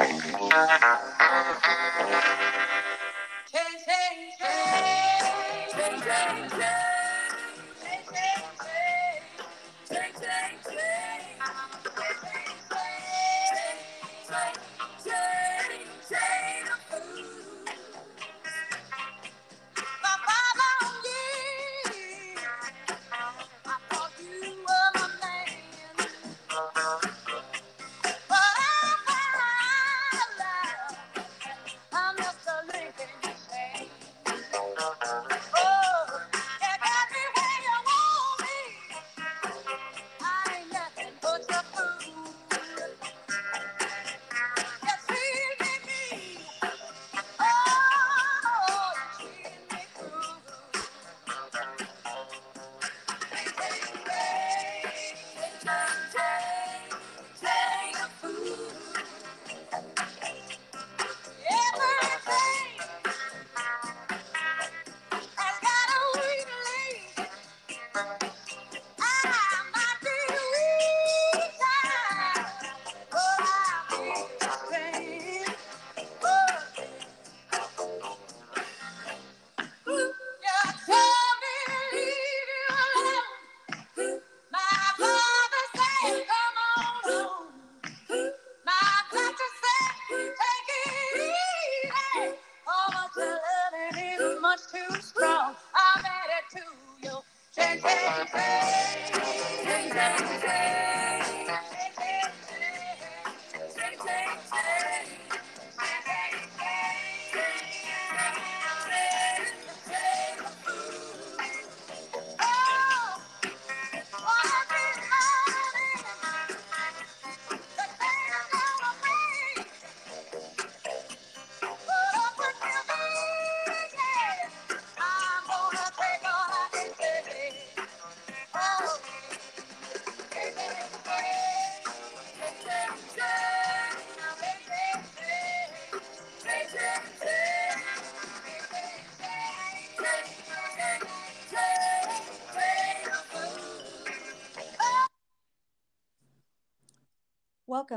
Música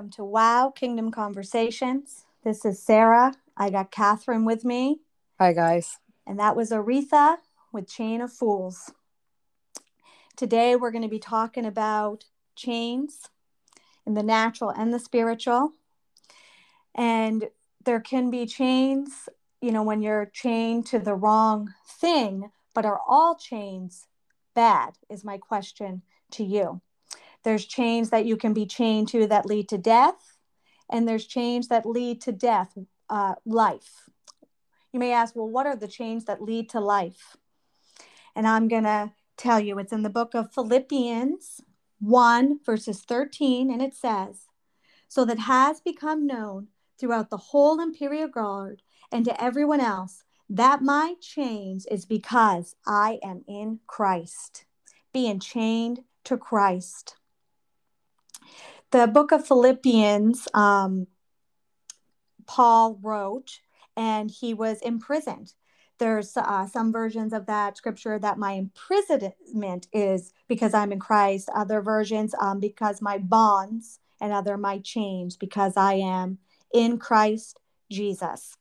Welcome to Wow Kingdom Conversations. This is Sarah. I got Catherine with me. Hi, guys. And that was Aretha with Chain of Fools. Today, we're going to be talking about chains in the natural and the spiritual. And there can be chains, you know, when you're chained to the wrong thing, but are all chains bad? Is my question to you. There's chains that you can be chained to that lead to death, and there's chains that lead to death, uh, life. You may ask, well, what are the chains that lead to life? And I'm going to tell you it's in the book of Philippians 1, verses 13, and it says, So that has become known throughout the whole imperial guard and to everyone else that my chains is because I am in Christ, being chained to Christ the book of Philippians, um, Paul wrote, and he was imprisoned. There's uh, some versions of that scripture that my imprisonment is because I'm in Christ. Other versions, um, because my bonds, and other my chains because I am in Christ Jesus.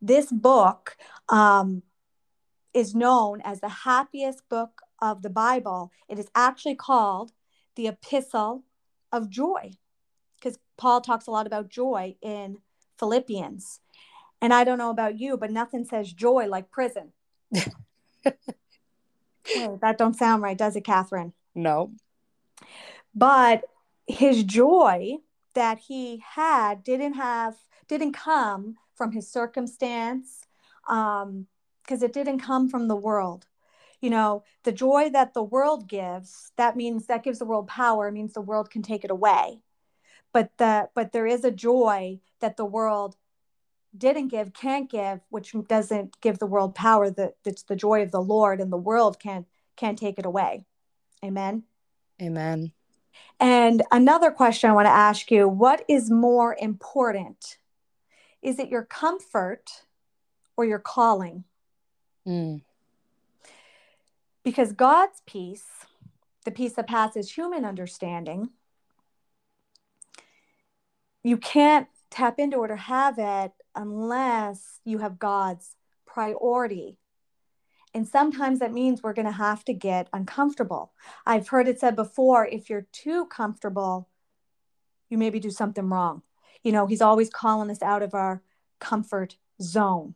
This book um, is known as the happiest book of the Bible. It is actually called the Epistle of joy because Paul talks a lot about joy in Philippians. And I don't know about you, but nothing says joy like prison. Wait, that don't sound right, does it, Catherine? No. But his joy that he had didn't have didn't come from his circumstance um because it didn't come from the world you know the joy that the world gives that means that gives the world power means the world can take it away. But the but there is a joy that the world didn't give can't give which doesn't give the world power that it's the joy of the lord and the world can't can't take it away. Amen? Amen. And another question i want to ask you what is more important? Is it your comfort or your calling? Mm. Because God's peace, the peace that passes human understanding, you can't tap into it or have it unless you have God's priority. And sometimes that means we're going to have to get uncomfortable. I've heard it said before if you're too comfortable, you maybe do something wrong. You know, He's always calling us out of our comfort zone.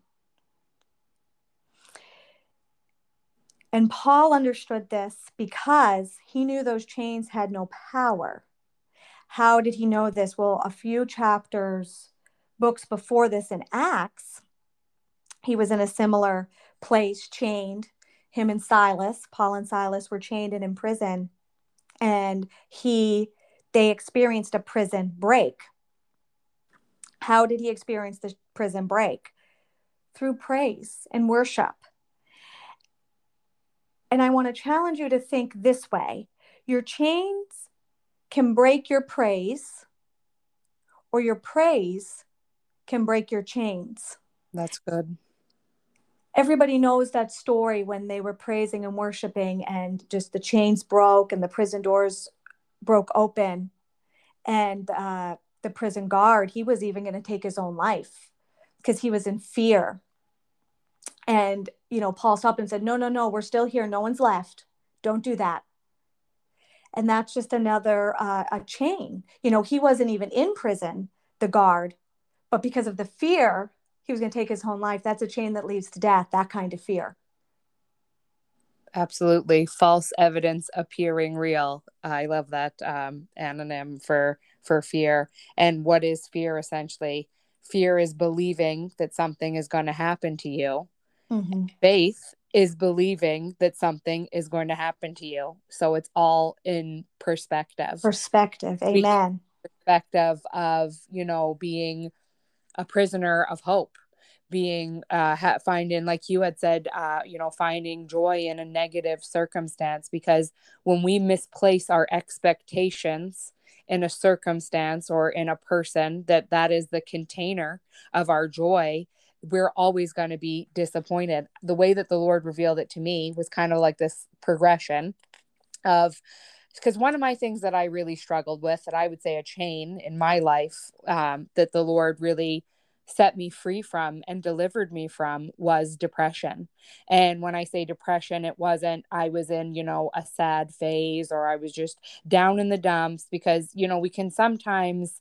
And Paul understood this because he knew those chains had no power. How did he know this? Well, a few chapters, books before this in Acts, he was in a similar place, chained. Him and Silas, Paul and Silas were chained and in prison. And he they experienced a prison break. How did he experience the prison break? Through praise and worship. And I want to challenge you to think this way your chains can break your praise, or your praise can break your chains. That's good. Everybody knows that story when they were praising and worshiping, and just the chains broke and the prison doors broke open. And uh, the prison guard, he was even going to take his own life because he was in fear. And, you know, Paul stopped and said, No, no, no, we're still here. No one's left. Don't do that. And that's just another uh, a chain. You know he wasn't even in prison the guard but because of the fear he was going to take his own life. That's a chain that leads to death that kind of fear. Absolutely. False evidence appearing real. I love that um, anonym for for fear. And what is fear essentially? Fear is believing that something is going to happen to you mm-hmm. faith is believing that something is going to happen to you. So it's all in perspective. Perspective. Amen. Perspective of, you know, being a prisoner of hope, being uh ha- finding like you had said uh you know finding joy in a negative circumstance because when we misplace our expectations in a circumstance or in a person that that is the container of our joy we're always going to be disappointed. The way that the Lord revealed it to me was kind of like this progression of because one of my things that I really struggled with, that I would say a chain in my life um, that the Lord really set me free from and delivered me from was depression. And when I say depression, it wasn't I was in, you know, a sad phase or I was just down in the dumps because, you know, we can sometimes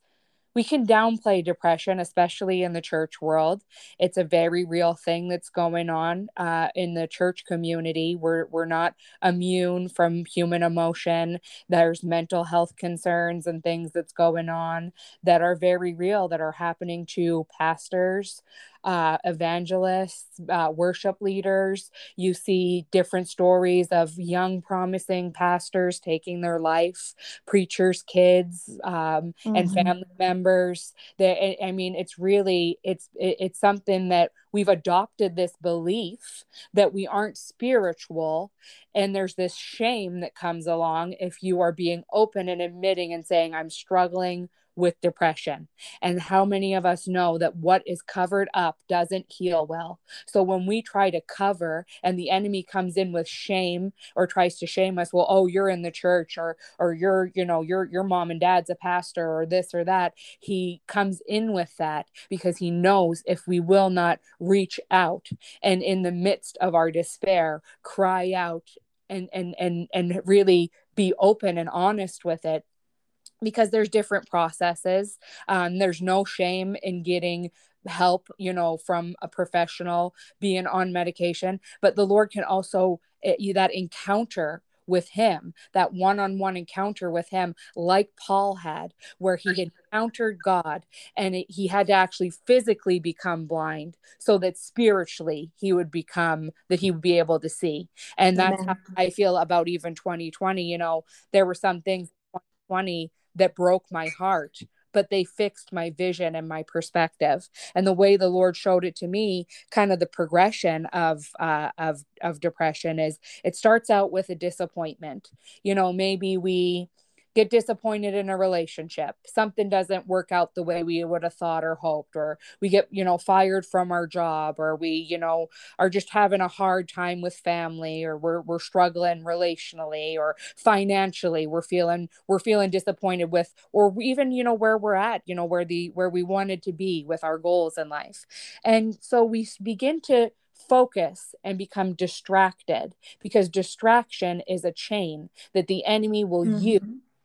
we can downplay depression, especially in the church world. It's a very real thing that's going on uh, in the church community. We're, we're not immune from human emotion. There's mental health concerns and things that's going on that are very real that are happening to pastors, uh, evangelists, uh, worship leaders. You see different stories of young, promising pastors taking their life, preachers' kids, um, mm-hmm. and family members. That I mean, it's really it's it's something that we've adopted this belief that we aren't spiritual and there's this shame that comes along if you are being open and admitting and saying i'm struggling with depression. And how many of us know that what is covered up doesn't heal well? So when we try to cover and the enemy comes in with shame or tries to shame us, well, oh, you're in the church or or you're, you know, your your mom and dad's a pastor or this or that, he comes in with that because he knows if we will not reach out and in the midst of our despair cry out and and and and really be open and honest with it because there's different processes. Um, there's no shame in getting help, you know, from a professional, being on medication, but the Lord can also it, eh, you, that encounter with him, that one on one encounter with him, like Paul had, where he encountered God and it, he had to actually physically become blind so that spiritually he would become, that he would be able to see. And that's Amen. how I feel about even 2020. You know, there were some things 2020 that broke my heart but they fixed my vision and my perspective. And the way the lord showed it to me kind of the progression of uh, of of depression is it starts out with a disappointment. You know maybe we get disappointed in a relationship. Something doesn't work out the way we would have thought or hoped or we get you know fired from our job or we you know are just having a hard time with family or we're, we're struggling relationally or financially. We're feeling we're feeling disappointed with or even you know where we're at you know where the where we wanted to be with our goals in life. And so we begin to focus and become distracted because distraction is a chain that the enemy will mm-hmm. use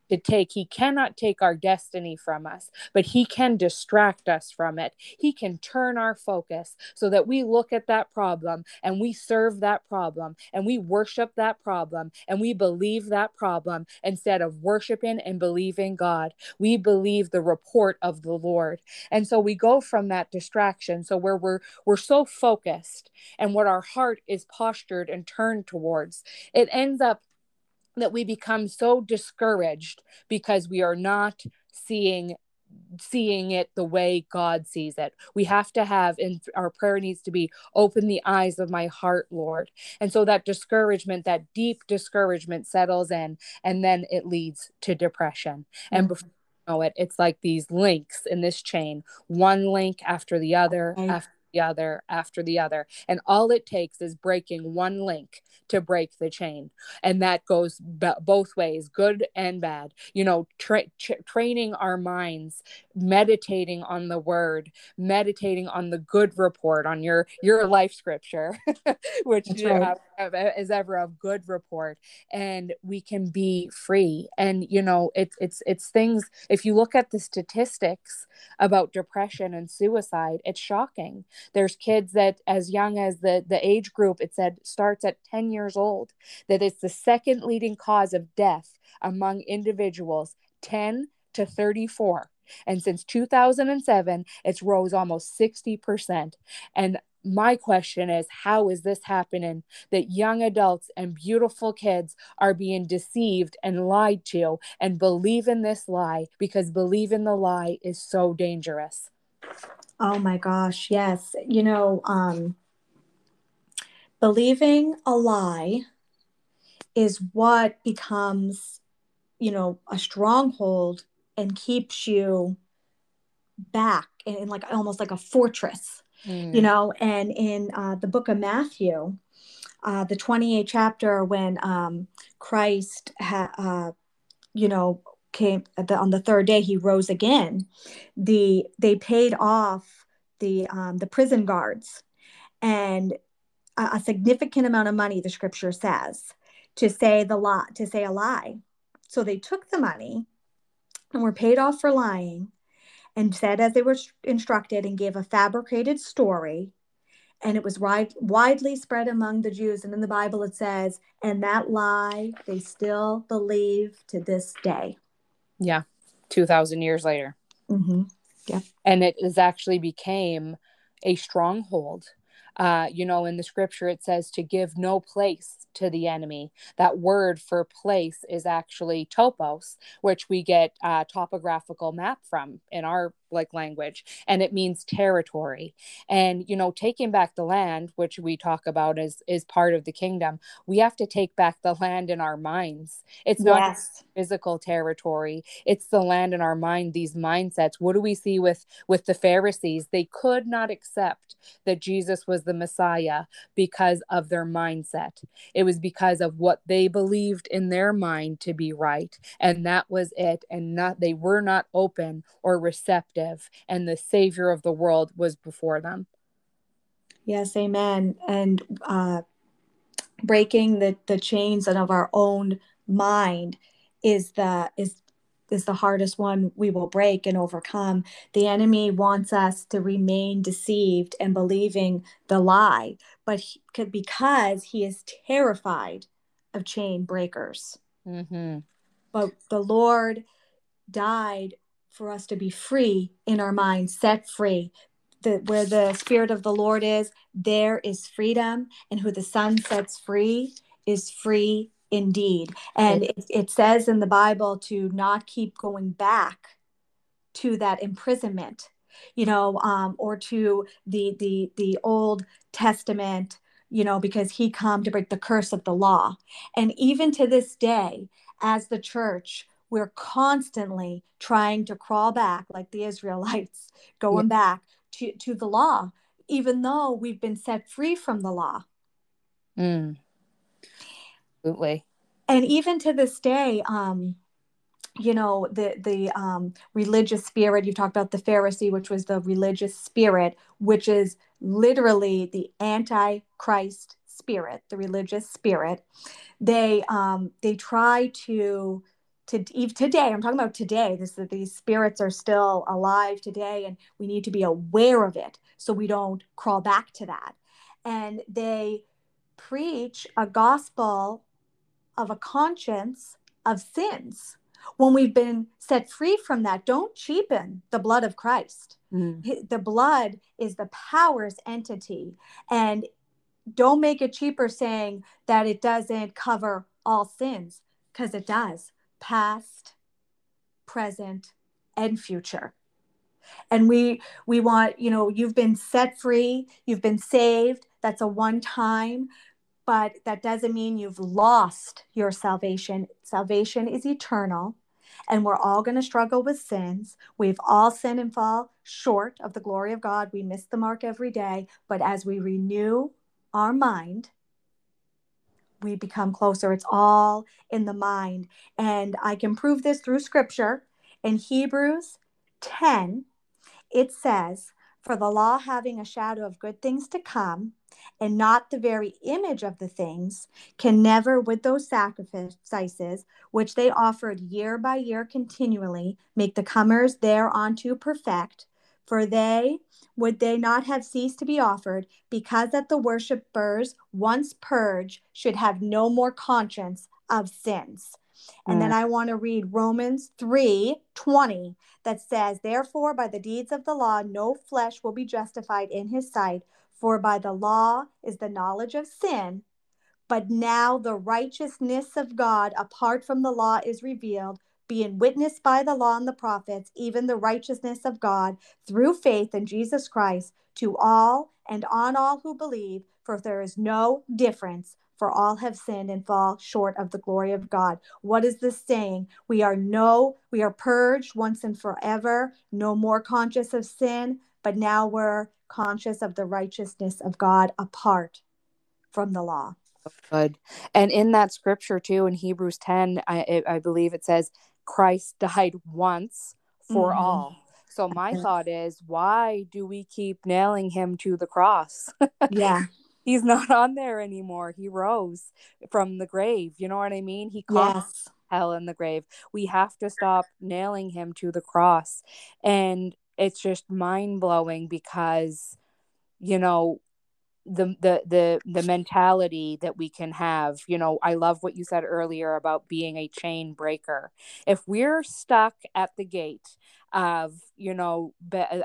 to take. He cannot take our destiny from us, but he can distract us from it. He can turn our focus so that we look at that problem and we serve that problem and we worship that problem and we believe that problem instead of worshiping and believing God. We believe the report of the Lord. And so we go from that distraction. So where we're we're so focused and what our heart is postured and turned towards, it ends up that we become so discouraged because we are not seeing seeing it the way God sees it. We have to have and our prayer needs to be open the eyes of my heart, Lord. And so that discouragement, that deep discouragement settles in and then it leads to depression. Mm-hmm. And before you know it, it's like these links in this chain, one link after the other, after the other after the other. And all it takes is breaking one link to break the chain. And that goes b- both ways, good and bad. You know, tra- tra- training our minds, meditating on the word, meditating on the good report, on your your life scripture, which right. Is ever a good report. And we can be free. And you know, it's it's it's things. If you look at the statistics about depression and suicide, it's shocking. There's kids that as young as the the age group, it said starts at 10 years old, that it's the second leading cause of death among individuals 10 to 34. And since 2007, it's rose almost 60%. And my question is how is this happening that young adults and beautiful kids are being deceived and lied to and believe in this lie? Because believing the lie is so dangerous. Oh my gosh yes. You know um believing a lie is what becomes you know a stronghold and keeps you back in, in like almost like a fortress mm. you know and in uh, the book of matthew uh, the 28th chapter when um, christ ha- uh, you know came the, on the third day he rose again the they paid off the um, the prison guards and a, significant amount of money, the scripture says, to say the lot to say a lie. So they took the money and were paid off for lying and said as they were instructed and gave a fabricated story and it was wide, widely spread among the Jews. And in the Bible, it says, and that lie they still believe to this day. Yeah, 2,000 years later. Mm-hmm. Yeah. And it is actually became a stronghold uh, you know, in the scripture, it says to give no place to the enemy. That word for place is actually topos, which we get a topographical map from in our like language and it means territory. And you know taking back the land which we talk about as is part of the kingdom we have to take back the land in our minds. It's not yes. physical territory. It's the land in our mind these mindsets. What do we see with with the pharisees? They could not accept that jesus was the messiah because of their mindset. It was because of what they believed in their mind to be right and that was it and not they were not open or receptive and the savior of the world was before them yes amen and uh, breaking the the chains of our own mind is the is is the hardest one we will break and overcome. The enemy wants us to remain deceived and believing the lie, but he, because he is terrified of chain breakers. Mm-hmm. But the Lord died for us to be free in our minds, set free. The, where the Spirit of the Lord is, there is freedom, and who the Son sets free is free indeed. And it, it says in the Bible to not keep going back to that imprisonment, you know, um, or to the the the Old Testament, you know, because He come to break the curse of the law. And even to this day, as the church, we're constantly trying to crawl back like the Israelites going yeah. back to, to the law, even though we've been set free from the law. Mm. Absolutely. And even to this day, um, you know the the um, religious spirit you talked about the pharisee which was the religious spirit which is literally the antichrist spirit the religious spirit they um they try to to eve today i'm talking about today this these spirits are still alive today and we need to be aware of it so we don't crawl back to that and they preach a gospel of a conscience of sins when we've been set free from that, don't cheapen the blood of Christ. Mm. The blood is the power's entity. And don't make it cheaper saying that it doesn't cover all sins, because it does past, present, and future. And we we want, you know, you've been set free, you've been saved. That's a one time but that doesn't mean you've lost your salvation. Salvation is eternal, and we're all going to struggle with sins. We've all sinned and fall short of the glory of God. We miss the mark every day, but as we renew our mind, we become closer. It's all in the mind. And I can prove this through scripture. In Hebrews 10, it says, For the law having a shadow of good things to come, and not the very image of the things, can never, with those sacrifices which they offered year by year continually, make the comers thereunto perfect. For they would they not have ceased to be offered, because that the worshippers, once purged, should have no more conscience of sins. And then mm. I want to read Romans 3 20 that says, Therefore, by the deeds of the law, no flesh will be justified in his sight, for by the law is the knowledge of sin, but now the righteousness of God apart from the law is revealed, being witnessed by the law and the prophets, even the righteousness of God through faith in Jesus Christ to all and on all who believe, for there is no difference. For all have sinned and fall short of the glory of God. What is this saying? We are no, we are purged once and forever, no more conscious of sin, but now we're conscious of the righteousness of God apart from the law. Good. And in that scripture too, in Hebrews 10, I, I believe it says, Christ died once for mm-hmm. all. So my thought is, why do we keep nailing him to the cross? yeah. He's not on there anymore. He rose from the grave. You know what I mean? He conquered yes. hell in the grave. We have to stop nailing him to the cross. And it's just mind blowing because you know the the the the mentality that we can have you know i love what you said earlier about being a chain breaker. If we're stuck at the gate of you know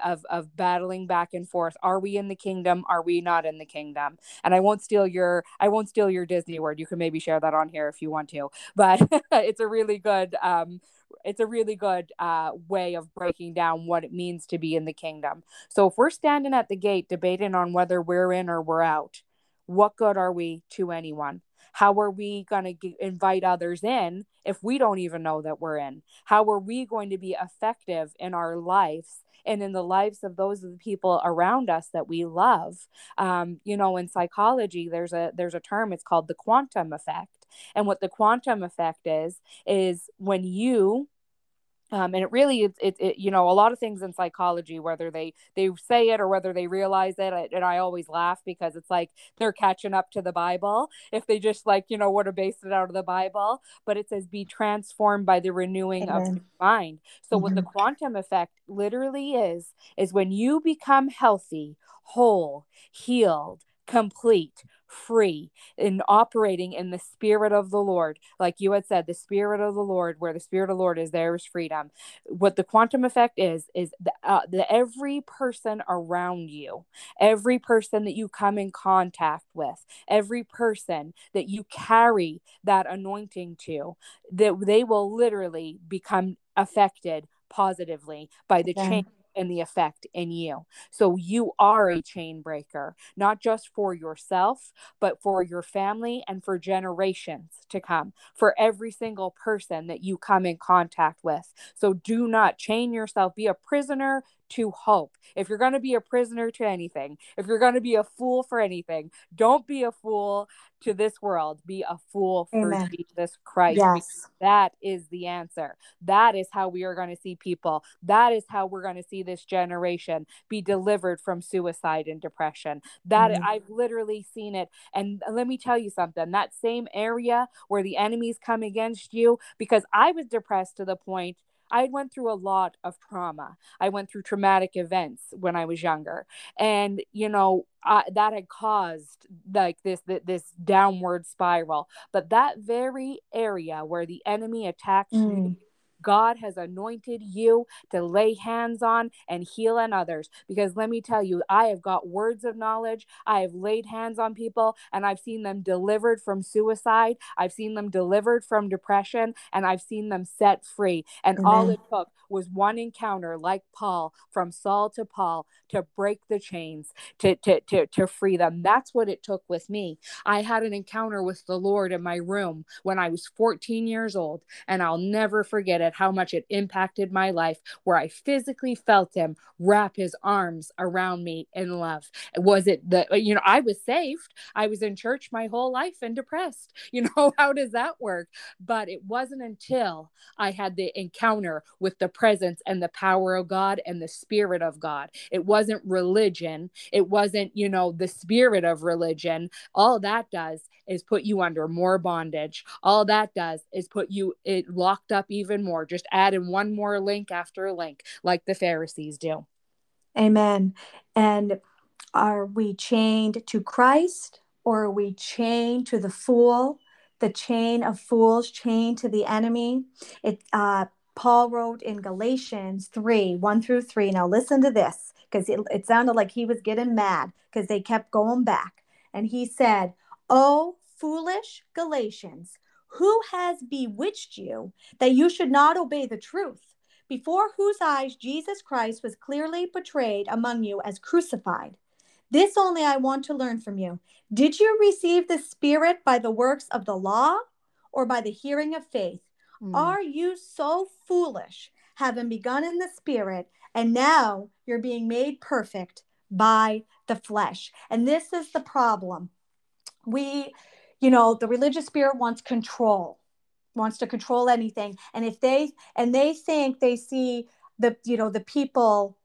of of battling back and forth are we in the kingdom? Are we not in the kingdom? And i won't steal your i won't steal your disney word. You can maybe share that on here if you want to but it's a really good um it's a really good uh, way of breaking down what it means to be in the kingdom. So if we're standing at the gate debating on whether we're in or we're out, what good are we to anyone? How are we going to invite others in if we don't even know that we're in? How are we going to be effective in our lives and in the lives of those of the people around us that we love? Um, you know, in psychology, there's a there's a term. It's called the quantum effect and what the quantum effect is, is when you um, and it really it's it, it, you know a lot of things in psychology whether they they say it or whether they realize it and i always laugh because it's like they're catching up to the bible if they just like you know would have based it out of the bible but it says be transformed by the renewing of the mind so mm-hmm. what the mm-hmm. quantum effect literally is is when you become healthy whole healed complete free in operating in the spirit of the Lord. Like you had said, the spirit of the Lord, where the spirit of the Lord is, there is freedom. What the quantum effect is, is the, uh, the every person around you, every person that you come in contact with, every person that you carry that anointing to, that they will literally become affected positively by the change and the effect in you. So you are a chain breaker, not just for yourself, but for your family and for generations to come, for every single person that you come in contact with. So do not chain yourself, be a prisoner to hope. If you're going to be a prisoner to anything, if you're going to be a fool for anything, don't be a fool to this world. Be a fool for Amen. Jesus Christ. Yes. That is the answer. That is how we are going to see people. That is how we're going to see this generation be delivered from suicide and depression. That Amen. I've literally seen it. And let me tell you something that same area where the enemies come against you, because I was depressed to the point I went through a lot of trauma. I went through traumatic events when I was younger, and you know uh, that had caused like this, this this downward spiral. But that very area where the enemy attacked mm. God has anointed you to lay hands on and heal on others. Because let me tell you, I have got words of knowledge. I have laid hands on people and I've seen them delivered from suicide. I've seen them delivered from depression and I've seen them set free. And Amen. all it took was one encounter like Paul from Saul to Paul to break the chains, to, to, to, to free them. That's what it took with me. I had an encounter with the Lord in my room when I was 14 years old, and I'll never forget it how much it impacted my life, where I physically felt Him wrap His arms around me in love. Was it the, you know, I was saved, I was in church my whole life and depressed. You know, how does that work? But it wasn't until I had the encounter with the presence and the power of God and the spirit of God. It wasn't religion. It wasn't, you know, the spirit of religion. All that does is put you under more bondage. All that does is put you it locked up even more. Just add in one more link after a link like the Pharisees do. Amen. And are we chained to Christ or are we chained to the fool? The chain of fools chained to the enemy. It uh Paul wrote in Galatians 3 1 through 3. Now, listen to this because it, it sounded like he was getting mad because they kept going back. And he said, Oh, foolish Galatians, who has bewitched you that you should not obey the truth? Before whose eyes Jesus Christ was clearly portrayed among you as crucified. This only I want to learn from you. Did you receive the Spirit by the works of the law or by the hearing of faith? Mm. Are you so foolish, having begun in the spirit, and now you're being made perfect by the flesh? And this is the problem. We, you know, the religious spirit wants control, wants to control anything. And if they, and they think they see the, you know, the people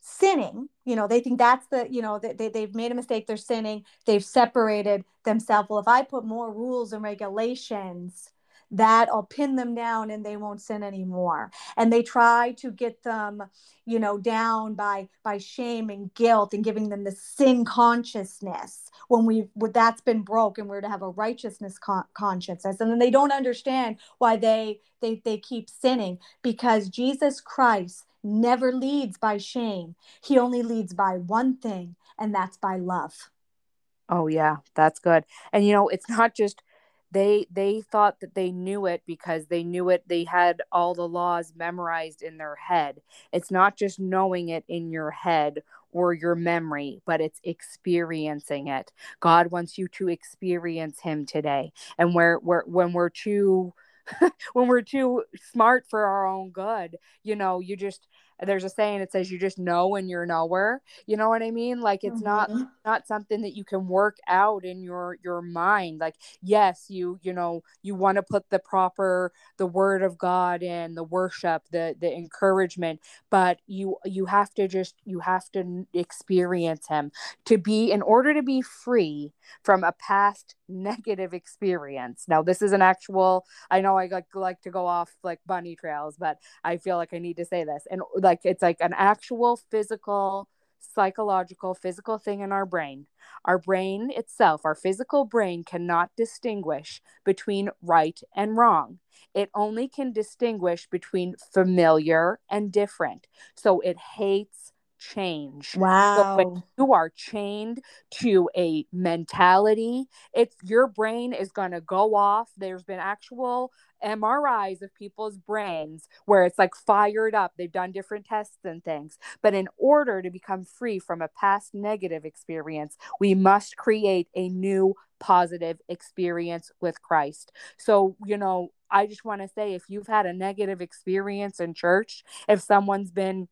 sinning you know they think that's the you know they, they've made a mistake they're sinning they've separated themselves well if i put more rules and regulations that I'll pin them down and they won't sin anymore. And they try to get them, you know, down by by shame and guilt and giving them the sin consciousness when we that's been broken. We're to have a righteousness con- consciousness, and then they don't understand why they they they keep sinning because Jesus Christ never leads by shame. He only leads by one thing, and that's by love. Oh yeah, that's good. And you know, it's not just they they thought that they knew it because they knew it they had all the laws memorized in their head. It's not just knowing it in your head or your memory but it's experiencing it. God wants you to experience him today. And where where when we're too when we're too smart for our own good you know you just there's a saying it says you just know when you're nowhere. You know what i mean? Like it's mm-hmm. not not something that you can work out in your your mind. Like yes you you know you want to put the proper the word of god in the worship the the encouragement but you you have to just you have to experience him. To be in order to be free from a past negative experience. Now this is an actual i know i like like to go off like bunny trails but i feel like i need to say this. And like it's like an actual physical psychological physical thing in our brain our brain itself our physical brain cannot distinguish between right and wrong it only can distinguish between familiar and different so it hates change. Wow. So when you are chained to a mentality, it's your brain is going to go off. There's been actual MRIs of people's brains where it's like fired up. They've done different tests and things. But in order to become free from a past negative experience, we must create a new positive experience with Christ. So, you know, I just want to say if you've had a negative experience in church, if someone's been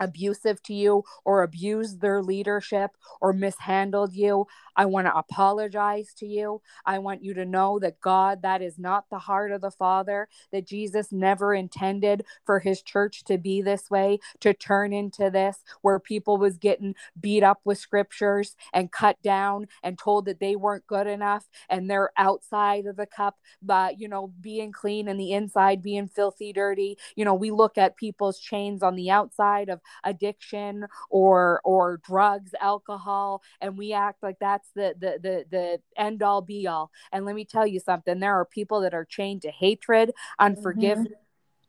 abusive to you or abused their leadership or mishandled you, I want to apologize to you. I want you to know that God, that is not the heart of the Father, that Jesus never intended for his church to be this way, to turn into this, where people was getting beat up with scriptures and cut down and told that they weren't good enough and they're outside of the cup, but, you know, being clean and the inside being filthy, dirty. You know, we look at people's chains on the outside of addiction or or drugs, alcohol, and we act like that's the the the the end all be all. And let me tell you something: there are people that are chained to hatred, unforgiveness. Mm-hmm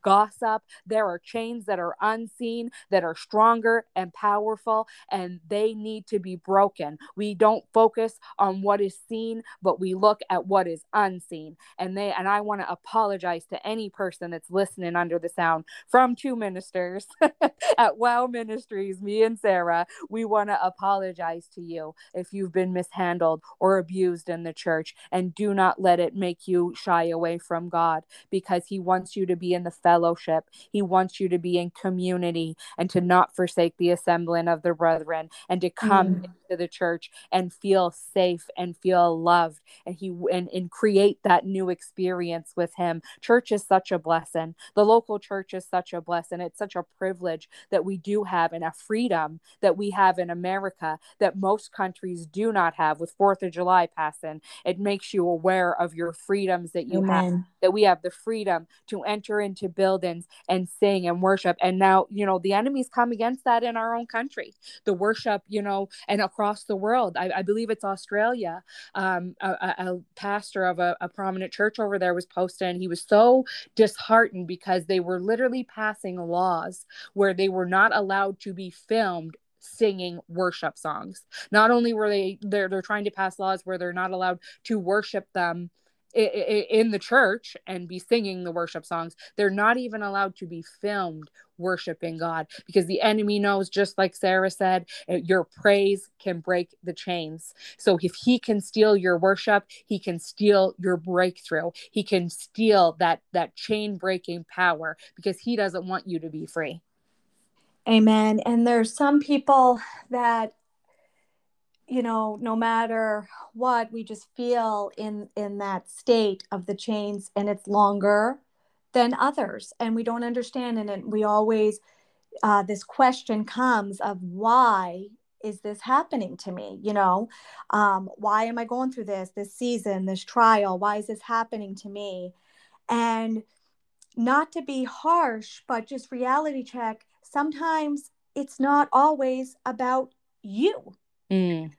gossip. There are chains that are unseen, that are stronger and powerful, and they need to be broken. We don't focus on what is seen, but we look at what is unseen. And they and I want to apologize to any person that's listening under the sound from two ministers at Wow Ministries, me and Sarah. We want to apologize to you if you've been mishandled or abused in the church, and do not let it make you shy away from God because He wants you to be in the fellowship fellowship. He wants you to be in community and to not forsake the assembling of the brethren and to come mm. into the church and feel safe and feel loved and he and, and create that new experience with him. Church is such a blessing. The local church is such a blessing. It's such a privilege that we do have and a freedom that we have in America that most countries do not have with 4th of July passing. It makes you aware of your freedoms that you Amen. have that we have the freedom to enter into buildings and sing and worship. And now, you know, the enemies come against that in our own country, the worship, you know, and across the world. I, I believe it's Australia. Um, a, a, pastor of a, a prominent church over there was posting, he was so disheartened because they were literally passing laws where they were not allowed to be filmed singing worship songs. Not only were they they're they're trying to pass laws where they're not allowed to worship them in the church and be singing the worship songs. They're not even allowed to be filmed worshiping God because the enemy knows, just like Sarah said, uh, your praise can break the chains. So if he can steal your worship, he can steal your breakthrough. He can steal that that chain breaking power because he doesn't want you to be free. Amen. And there's some people that you know no matter what we just feel in in that state of the chains and it's longer than others and we don't understand and we always uh, this question comes of why is this happening to me you know? Um, why am i going through this this season this trial? Why is this happening to me? And not to be harsh but just reality check sometimes it's not always about you. Mm.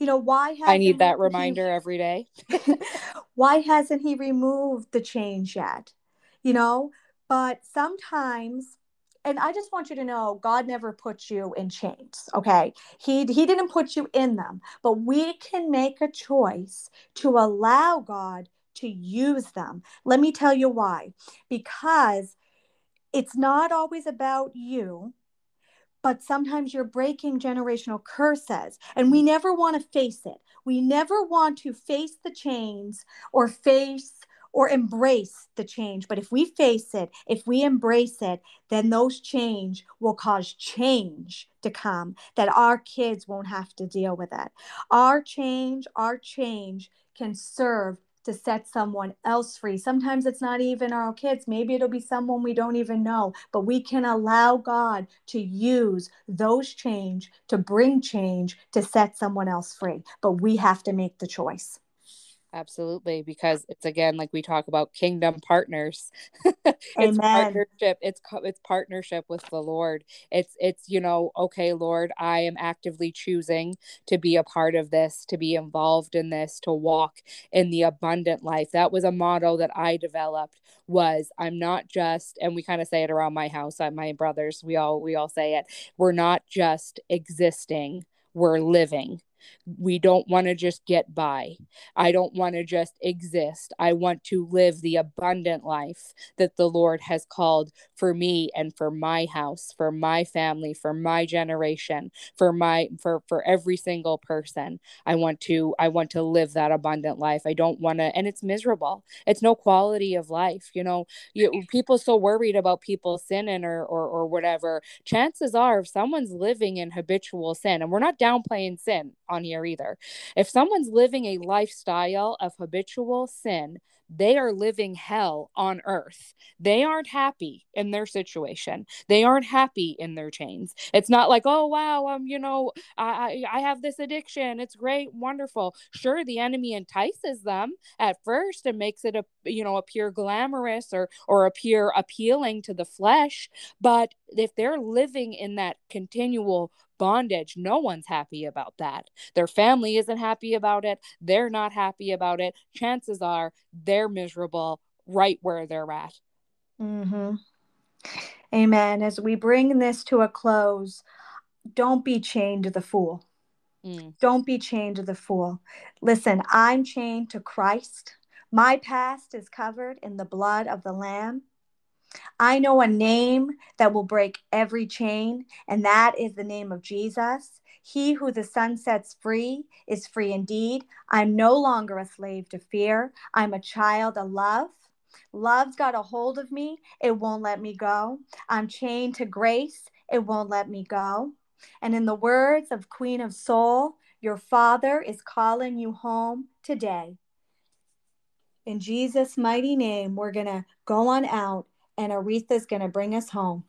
You know, why I need that reminder he, every day. why hasn't he removed the change yet? You know, but sometimes and I just want you to know God never puts you in chains, okay? He he didn't put you in them, but we can make a choice to allow God to use them. Let me tell you why. Because it's not always about you but sometimes you're breaking generational curses and we mm. never want to face it. We never want to face the chains or face or embrace the change. But if we face it if we embrace it then those change will cause change to come that our kids won't have to deal with it. Our change our change can serve to set someone else free. Sometimes it's not even our kids, maybe it'll be someone we don't even know, but we can allow God to use those change to bring change to set someone else free. But we have to make the choice. Absolutely, because it's again like we talk about kingdom partners. it's Amen. partnership. It's it's partnership with the Lord. It's it's you know okay, Lord, I am actively choosing to be a part of this, to be involved in this, to walk in the abundant life. That was a motto that I developed. Was I'm not just, and we kind of say it around my house. Uh, my brothers, we all we all say it. We're not just existing. We're living we don't want to just get by. I don't want to just exist. I want to live the abundant life that the Lord has called for me and for my house, for my family, for my generation, for my for for every single person. I want to I want to live that abundant life. I don't want to and it's miserable. It's no quality of life. You know, you, people so worried about people sinning or or or whatever. Chances are if someone's living in habitual sin and we're not downplaying sin on here either. If someone's living a lifestyle of habitual sin, they are living hell on earth. They aren't happy in their situation. They aren't happy in their chains. It's not like, oh wow, um, you know, I I have this addiction. It's great, wonderful. Sure, the enemy entices them at first and makes it a you know appear glamorous or or appear appealing to the flesh, but if they're living in that continual bondage. No one's happy about that. Their family isn't happy about it. They're not happy about it. Chances are they're miserable right where they're at. Mm-hmm. Amen. As we bring this to a close, don't be chained to the fool. Mm. Don't be chained to the fool. Listen, I'm chained to Christ. My past is covered in the blood of the Lamb. I know a name that will break every chain, and that is the name of Jesus. He who the Son sets free is free indeed. I'm no longer a slave to fear. I'm a child of love. Love's got a hold of me. It won't let me go. I'm chained to grace. It won't let me go. And in the words of Queen of Soul, your Father is calling you home today. In Jesus' mighty name, we're going to go on out and Aretha's going to bring us home.